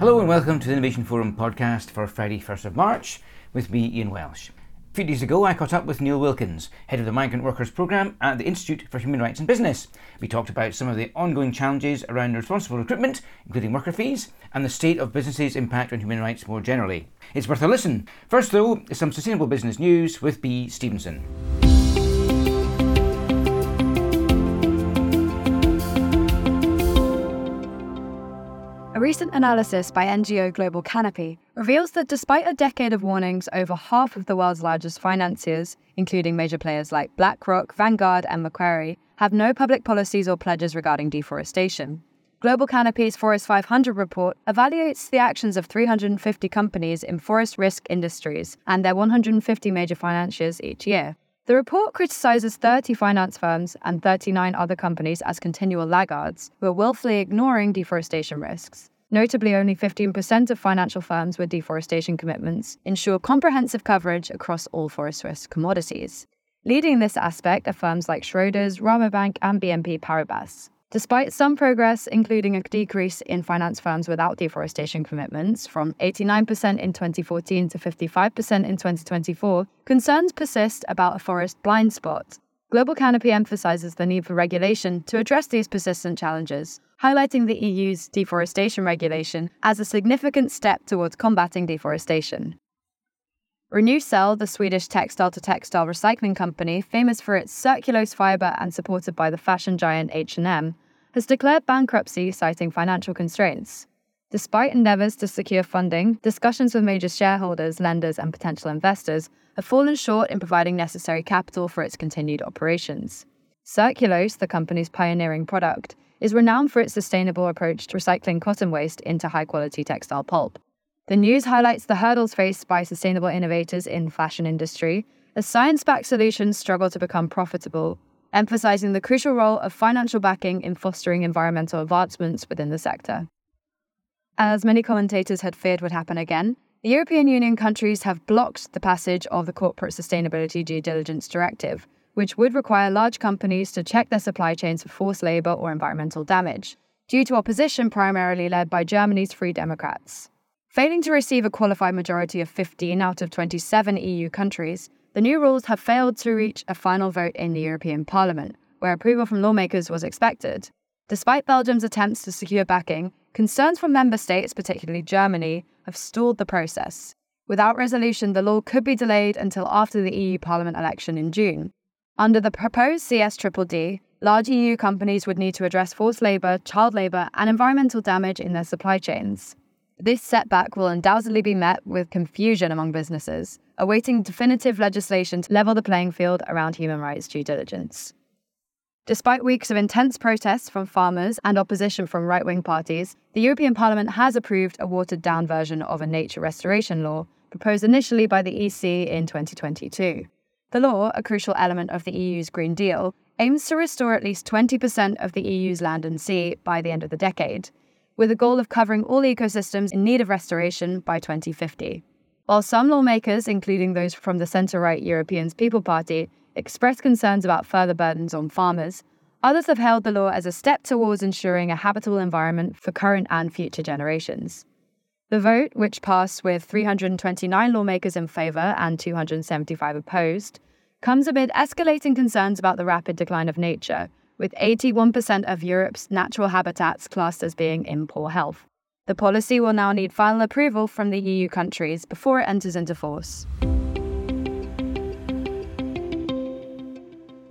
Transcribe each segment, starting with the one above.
Hello and welcome to the Innovation Forum podcast for Friday, 1st of March, with me, Ian Welsh. A few days ago, I caught up with Neill Wilkins, head of the Migrant Workers Programme at the Institute for Human Rights and Business. We talked about some of the ongoing challenges around responsible recruitment, including worker fees, and the state of businesses' impact on human rights more generally. It's worth a listen. First, though, is some sustainable business news with Bea Stevenson. A recent analysis by NGO Global Canopy reveals that despite a decade of warnings, over half of the world's largest financiers, including major players like BlackRock, Vanguard, and Macquarie, have no public policies or pledges regarding deforestation. Global Canopy's Forest 500 report evaluates the actions of 350 companies in forest risk industries and their 150 major financiers each year. The report criticizes 30 finance firms and 39 other companies as continual laggards who are willfully ignoring deforestation risks. Notably, only 15% of financial firms with deforestation commitments ensure comprehensive coverage across all forest risk commodities. Leading this aspect are firms like Schroders, Rabobank, and BNP Paribas. Despite some progress, including a decrease in finance firms without deforestation commitments from 89% in 2014 to 55% in 2024, concerns persist about a forest blind spot. Global Canopy emphasizes the need for regulation to address these persistent challenges, highlighting the EU's deforestation regulation as a significant step towards combating deforestation. Renewcell, the Swedish textile to textile recycling company, famous for its circulose fiber and supported by the fashion giant H&M, has declared bankruptcy citing financial constraints. Despite endeavors to secure funding, discussions with major shareholders, lenders, and potential investors have fallen short in providing necessary capital for its continued operations. Circulose, the company's pioneering product, is renowned for its sustainable approach to recycling cotton waste into high quality textile pulp. The news highlights the hurdles faced by sustainable innovators in the fashion industry as science-backed solutions struggle to become profitable, emphasizing the crucial role of financial backing in fostering environmental advancements within the sector. As many commentators had feared would happen again, the European Union countries have blocked the passage of the Corporate Sustainability Due Diligence Directive, which would require large companies to check their supply chains for forced labour or environmental damage, due to opposition primarily led by Germany's Free Democrats. Failing to receive a qualified majority of 15 out of 27 EU countries, the new rules have failed to reach a final vote in the European Parliament, where approval from lawmakers was expected. Despite Belgium's attempts to secure backing, concerns from member states, particularly Germany, have stalled the process. Without resolution, the law could be delayed until after the EU Parliament election in June. Under the proposed CSDDD, large EU companies would need to address forced labour, child labour, and environmental damage in their supply chains. This setback will undoubtedly be met with confusion among businesses, awaiting definitive legislation to level the playing field around human rights due diligence. Despite weeks of intense protests from farmers and opposition from right wing parties, the European Parliament has approved a watered down version of a nature restoration law proposed initially by the EC in 2022. The law, a crucial element of the EU's Green Deal, aims to restore at least 20% of the EU's land and sea by the end of the decade, with a goal of covering all ecosystems in need of restoration by 2050. While some lawmakers, including those from the centre right Europeans People Party, expressed concerns about further burdens on farmers, others have hailed the law as a step towards ensuring a habitable environment for current and future generations. The vote, which passed with 329 lawmakers in favour and 275 opposed, comes amid escalating concerns about the rapid decline of nature, with 81% of Europe's natural habitats classed as being in poor health. The policy will now need final approval from the EU countries before it enters into force.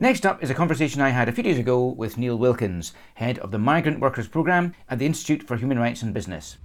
Next up is a conversation I had a few days ago with Neill Wilkins, head of the Migrant Workers Programme at the Institute for Human Rights and Business.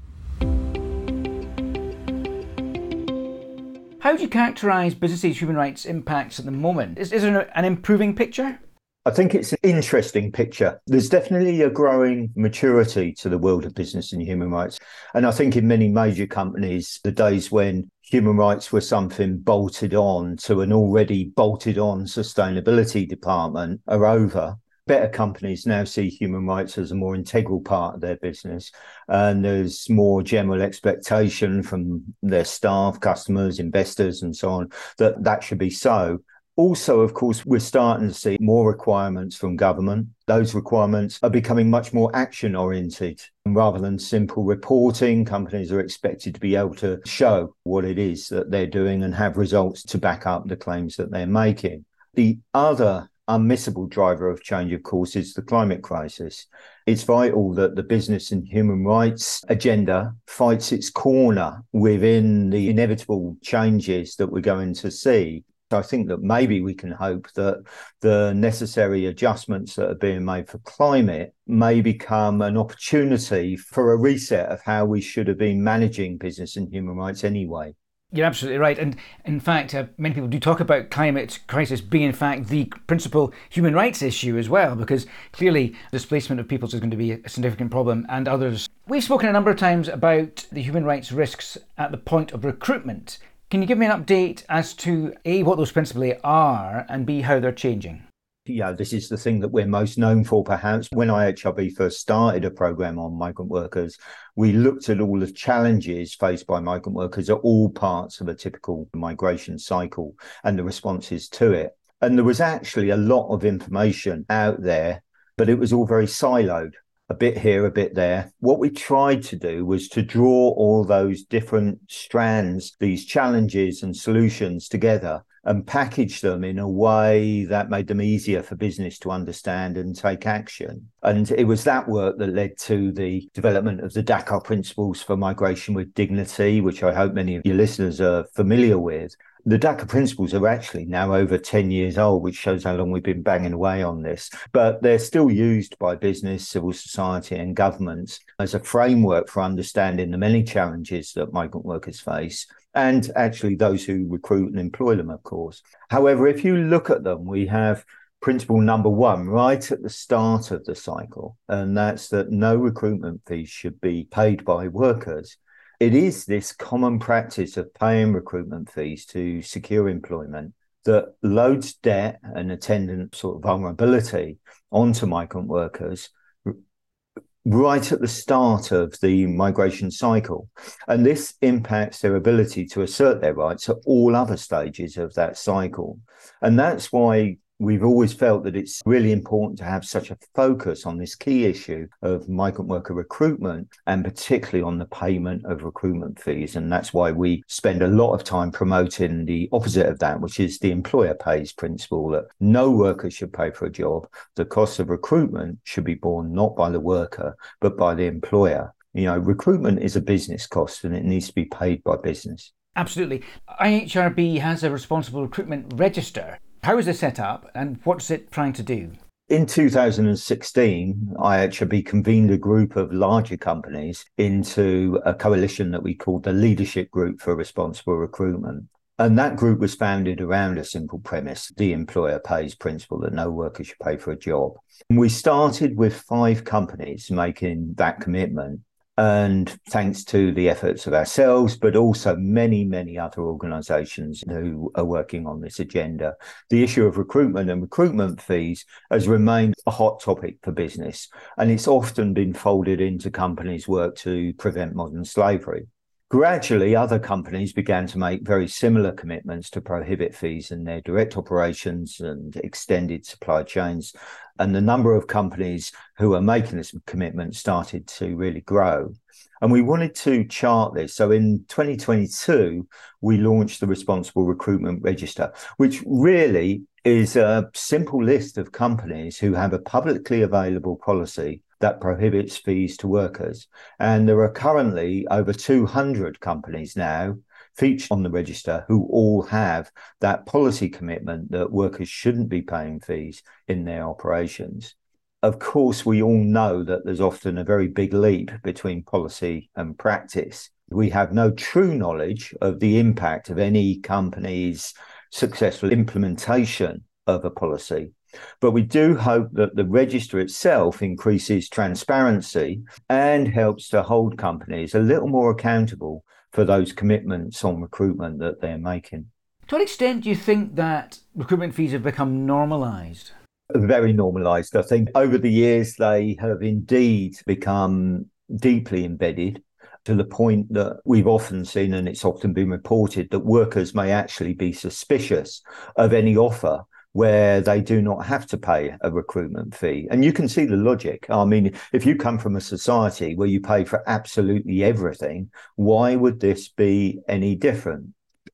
How would you characterise businesses' human rights impacts at the moment? Is, is there an improving picture? I think it's an interesting picture. There's definitely a growing maturity to the world of business and human rights. And I think in many major companies, the days when human rights were something bolted on to an already bolted on sustainability department are over. better companies now see human rights as a more integral part of their business. And there's more general expectation from their staff, customers, investors, and so on that that should be so. Also, of course, we're starting to see more requirements from government. Those requirements are becoming much more action oriented rather than simple reporting. Companies are expected to be able to show what it is that they're doing and have results to back up the claims that they're making. The other unmissable driver of change, of course, is the climate crisis. It's vital that the business and human rights agenda fights its corner within the inevitable changes that we're going to see. I think that maybe we can hope that the necessary adjustments that are being made for climate may become an opportunity for a reset of how we should have been managing business and human rights anyway. You're absolutely right. And in fact, uh, many people do talk about climate crisis being, in fact, the principal human rights issue as well, because clearly displacement of peoples is going to be a significant problem and others. We've spoken a number of times about the human rights risks at the point of recruitment. Can you give me an update as to A, what those principally are, and B, how they're changing? yeah, this is the thing that we're most known for, perhaps. When IHRB first started a program on migrant workers, we looked at all the challenges faced by migrant workers at all parts of a typical migration cycle and the responses to it. And there was actually a lot of information out there, but it was all very siloed a bit here, a bit there. What we tried to do was to draw all those different strands, these challenges and solutions together and package them in a way that made them easier for business to understand and take action. And it was that work that led to the development of the Dhaka Principles for Migration with Dignity, which I hope many of your listeners are familiar with. The Dhaka principles are actually now over 10 years old, which shows how long we've been banging away on this. But they're still used by business, civil society, and governments as a framework for understanding the many challenges that migrant workers face and actually those who recruit and employ them, of course. However, if you look at them, we have principle number one right at the start of the cycle, and that's that no recruitment fees should be paid by workers. It is this common practice of paying recruitment fees to secure employment that loads debt and attendant sort of vulnerability onto migrant workers right at the start of the migration cycle. And this impacts their ability to assert their rights at all other stages of that cycle. And that's why we've always felt that it's really important to have such a focus on this key issue of migrant worker recruitment and particularly on the payment of recruitment fees. And that's why we spend a lot of time promoting the opposite of that, which is the employer pays principle that no worker should pay for a job. The cost of recruitment should be borne not by the worker, but by the employer. You know, recruitment is a business cost and it needs to be paid by business. Absolutely. IHRB has a responsible recruitment register. How is this set up and what's it trying to do? In 2016, IHRB convened a group of larger companies into a coalition that we called the Leadership Group for Responsible Recruitment. And that group was founded around a simple premise the employer pays principle that no worker should pay for a job. And we started with five companies making that commitment. And thanks to the efforts of ourselves, but also many, many other organizations who are working on this agenda, the issue of recruitment and recruitment fees has remained a hot topic for business. And it's often been folded into companies' work to prevent modern slavery. Gradually, other companies began to make very similar commitments to prohibit fees in their direct operations and extended supply chains. And the number of companies who are making this commitment started to really grow. And we wanted to chart this. So in 2022, we launched the Responsible Recruitment Register, which really is a simple list of companies who have a publicly available policy that prohibits fees to workers. And there are currently over 200 companies now featured on the register who all have that policy commitment that workers shouldn't be paying fees in their operations. Of course, we all know that there's often a very big leap between policy and practice. We have no true knowledge of the impact of any company's successful implementation of a policy but we do hope that the register itself increases transparency and helps to hold companies a little more accountable for those commitments on recruitment that they're making. To what extent do you think that recruitment fees have become normalised? Very normalized. I think over the years, they have indeed become deeply embedded to the point that we've often seen, and it's often been reported, that workers may actually be suspicious of any offer where they do not have to pay a recruitment fee. And you can see the logic. I mean, if you come from a society where you pay for absolutely everything, why would this be any different?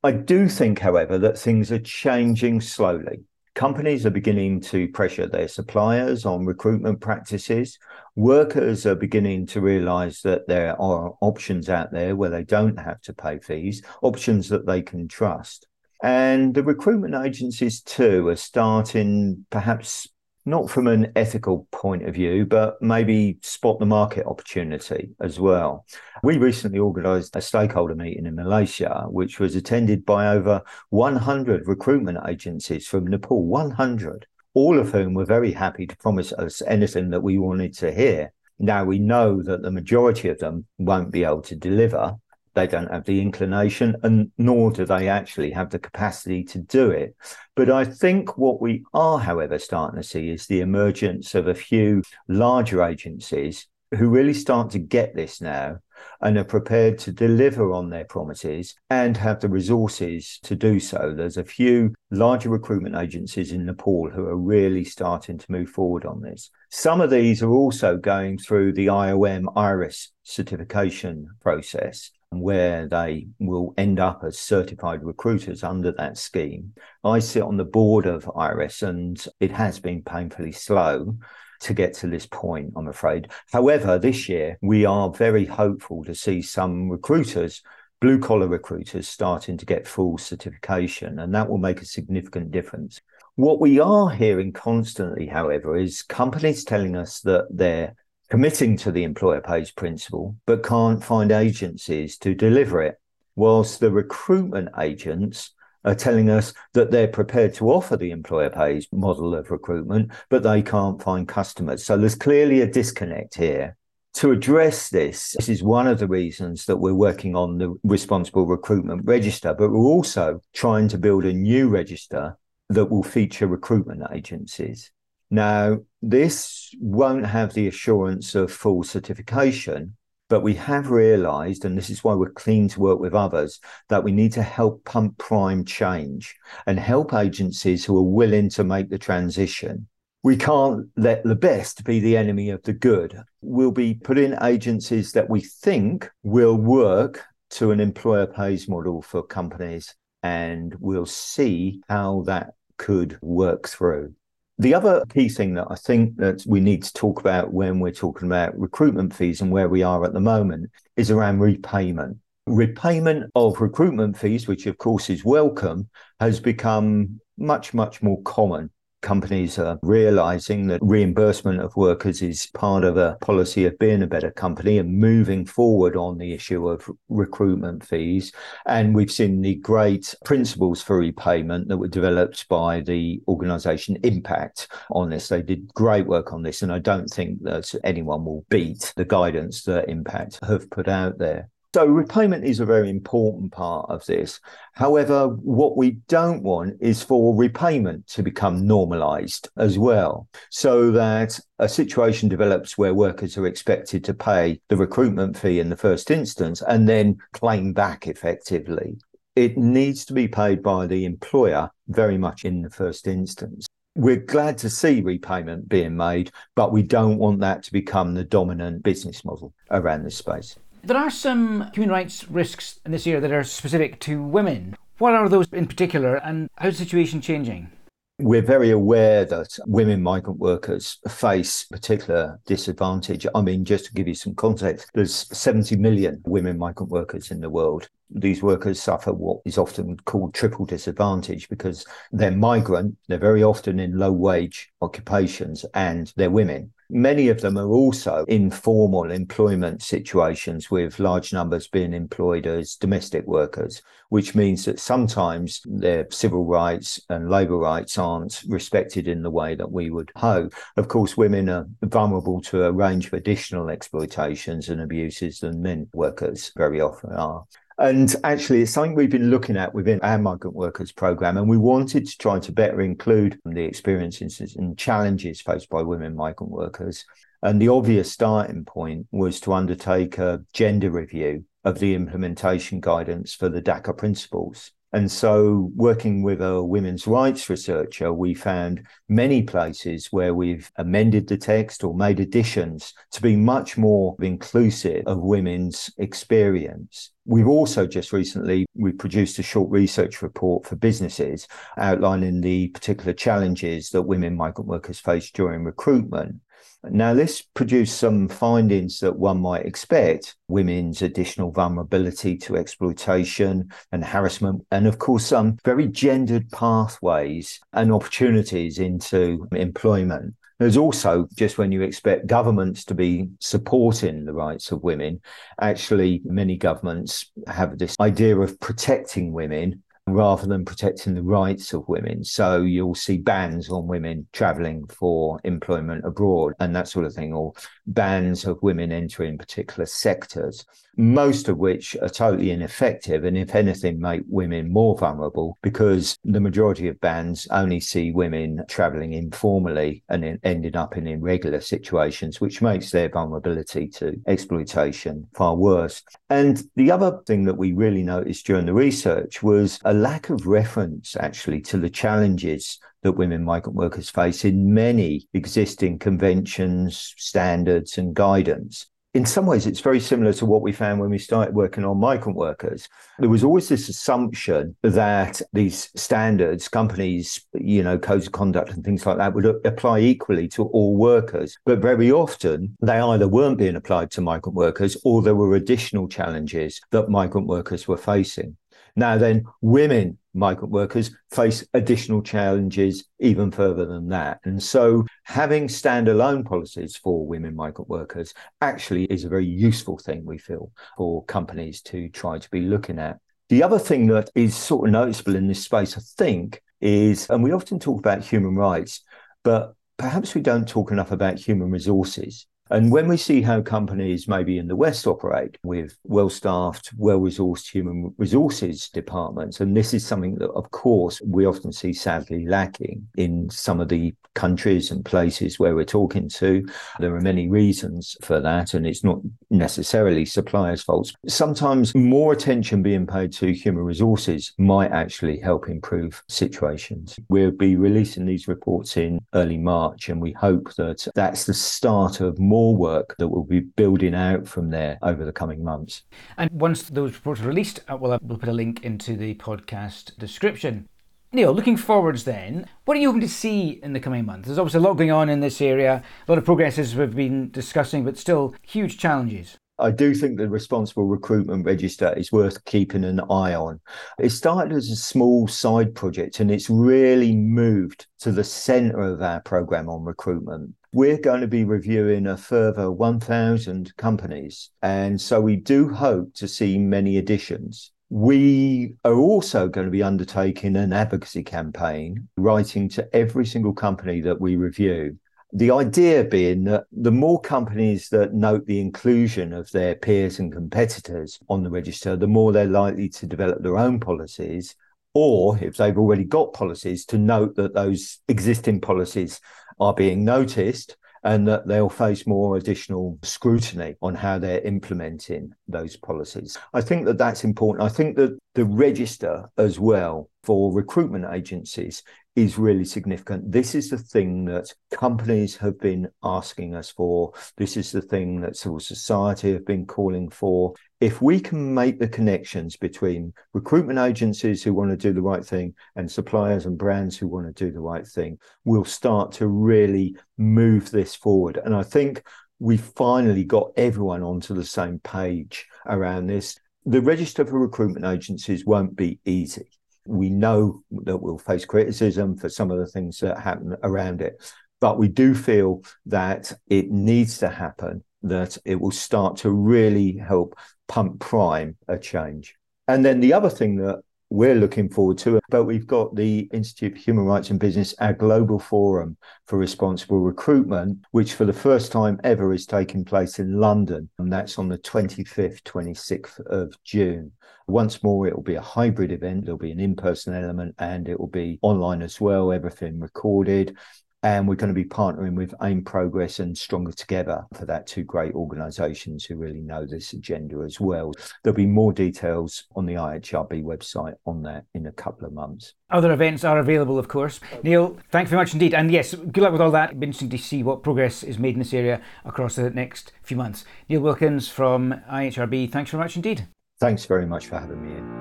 I do think, however, that things are changing slowly. Companies are beginning to pressure their suppliers on recruitment practices. Workers are beginning to realize that there are options out there where they don't have to pay fees, options that they can trust. And the recruitment agencies, too, are starting perhaps not from an ethical point of view, but maybe spot the market opportunity as well. We recently organized a stakeholder meeting in Malaysia, which was attended by over 100 recruitment agencies from Nepal, 100, all of whom were very happy to promise us anything that we wanted to hear. Now we know that the majority of them won't be able to deliver, they don't have the inclination and nor do they actually have the capacity to do it. But I think what we are, however, starting to see is the emergence of a few larger agencies who really start to get this now and are prepared to deliver on their promises and have the resources to do so. There's a few larger recruitment agencies in Nepal who are really starting to move forward on this. Some of these are also going through the IOM IRIS certification process where they will end up as certified recruiters under that scheme. I sit on the board of IRIS and it has been painfully slow to get to this point, I'm afraid. However, this year we are very hopeful to see some recruiters, blue collar recruiters, starting to get full certification, and that will make a significant difference. What we are hearing constantly, however, is companies telling us that they're committing to the employer pays principle, but can't find agencies to deliver it. Whilst the recruitment agents are telling us that they're prepared to offer the employer pays model of recruitment, but they can't find customers. So there's clearly a disconnect here. To address this, this is one of the reasons that we're working on the responsible recruitment register, but we're also trying to build a new register that will feature recruitment agencies. Now, this won't have the assurance of full certification, but we have realized, and this is why we're keen to work with others, that we need to help pump prime change and help agencies who are willing to make the transition. We can't let the best be the enemy of the good. We'll be putting agencies that we think will work to an employer pays model for companies, and we'll see how that could work through. The other key thing that I think that we need to talk about when we're talking about recruitment fees and where we are at the moment is around repayment. Repayment of recruitment fees, which of course is welcome, has become much, much more common companies are realizing that reimbursement of workers is part of a policy of being a better company and moving forward on the issue of recruitment fees. And we've seen the great principles for repayment that were developed by the organization Impactt on this. They did great work on this. And I don't think that anyone will beat the guidance that Impactt have put out there. So repayment is a very important part of this. However, what we don't want is for repayment to become normalized as well, so that a situation develops where workers are expected to pay the recruitment fee in the first instance and then claim back effectively. It needs to be paid by the employer very much in the first instance we're glad to see repayment being made, but we don't want that to become the dominant business model around this space. There are some human rights risks in this area that are specific to women. What are those in particular, and how's the situation changing? We're very aware that women migrant workers face particular disadvantage. I mean, just to give you some context, there's 70 million women migrant workers in the world. These workers suffer what is often called triple disadvantage because they're migrant, they're very often in low wage occupations, and they're women. Many of them are also in formal employment situations with large numbers being employed as domestic workers, which means that sometimes their civil rights and labour rights aren't respected in the way that we would hope. Of course, women are vulnerable to a range of additional exploitations and abuses than men workers very often are. And actually, it's something we've been looking at within our migrant workers program. And we wanted to try to better include the experiences and challenges faced by women migrant workers. And the obvious starting point was to undertake a gender review of the implementation guidance for the Dhaka principles. And so, working with a women's rights researcher, we found many places where we've amended the text or made additions to be much more inclusive of women's experience. We've also just recently we produced a short research report for businesses outlining the particular challenges that women migrant workers face during recruitment. Now, this produced some findings that one might expect women's additional vulnerability to exploitation and harassment, and of course, some very gendered pathways and opportunities into employment. There's also just when you expect governments to be supporting the rights of women, actually, many governments have this idea of protecting women rather than protecting the rights of women. So you'll see bans on women traveling for employment abroad and that sort of thing, or bans of women entering particular sectors, most of which are totally ineffective. And if anything, make women more vulnerable because the majority of bans only see women traveling informally and ending up in irregular situations, which makes their vulnerability to exploitation far worse. And the other thing that we really noticed during the research was a lack of reference actually to the challenges that women migrant workers face in many existing conventions, standards, and guidance. In some ways, it's very similar to what we found when we started working on migrant workers. There was always this assumption that these standards, companies, you know, codes of conduct and things like that would apply equally to all workers. But very often, they either weren't being applied to migrant workers or there were additional challenges that migrant workers were facing. Now, then, women migrant workers face additional challenges even further than that. And so, having standalone policies for women migrant workers actually is a very useful thing, we feel, for companies to try to be looking at. The other thing that is sort of noticeable in this space, I think, is, and we often talk about human rights, but perhaps we don't talk enough about human resources. And when we see how companies maybe in the West operate with well staffed, well resourced human resources departments, and this is something that, of course, we often see sadly lacking in some of the countries and places where we're talking to. There are many reasons for that, and it's not necessarily suppliers' faults. Sometimes more attention being paid to human resources might actually help improve situations. We'll be releasing these reports in early March, and we hope that that's the start of more more work that we'll be building out from there over the coming months. And once those reports are released, uh, we'll, we'll put a link into the podcast description. Neill, looking forwards then, what are you hoping to see in the coming months? There's obviously a lot going on in this area, a lot of progress progresses we've been discussing, but still huge challenges. I do think the responsible recruitment register is worth keeping an eye on. It started as a small side project and it's really moved to the center of our program on recruitment. We're going to be reviewing a further 1,000 companies. And so we do hope to see many additions. We are also going to be undertaking an advocacy campaign, writing to every single company that we review the idea being that the more companies that note the inclusion of their peers and competitors on the register, the more they're likely to develop their own policies, or if they've already got policies, to note that those existing policies are being noticed and that they'll face more additional scrutiny on how they're implementing those policies. I think that that's important. I think that the register as well for recruitment agencies is really significant. This is the thing that companies have been asking us for. This is the thing that civil society have been calling for. If we can make the connections between recruitment agencies who want to do the right thing and suppliers and brands who want to do the right thing, we'll start to really move this forward. And I think we've finally got everyone onto the same page around this. The register for recruitment agencies won't be easy we know that we'll face criticism for some of the things that happen around it. But we do feel that it needs to happen, that it will start to really help pump prime a change. And then the other thing that we're looking forward to. But we've got the Institute for Human Rights and Business, our global forum for responsible recruitment, which for the first time ever is taking place in London. And that's on the 25th, 26th of June. Once more, it will be a hybrid event. There'll be an in person element and it will be online as well, everything recorded. And we're going to be partnering with AIM Progress and Stronger Together for that two great organisations who really know this agenda as well. There'll be more details on the IHRB website on that in a couple of months. Other events are available, of course. Neill, thanks very much indeed. And yes, good luck with all that. It'll be interesting to see what progress is made in this area across the next few months. Neill Wilkins from IHRB, thanks very much indeed. Thanks very much for having me in.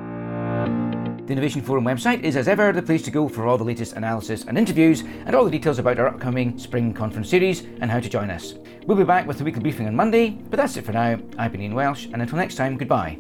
The Innovation Forum website is, as ever, the place to go for all the latest analysis and interviews, and all the details about our upcoming spring conference series and how to join us. We'll be back with the weekly briefing on Monday, but that's it for now. I've been Ian Welsh, and until next time, goodbye.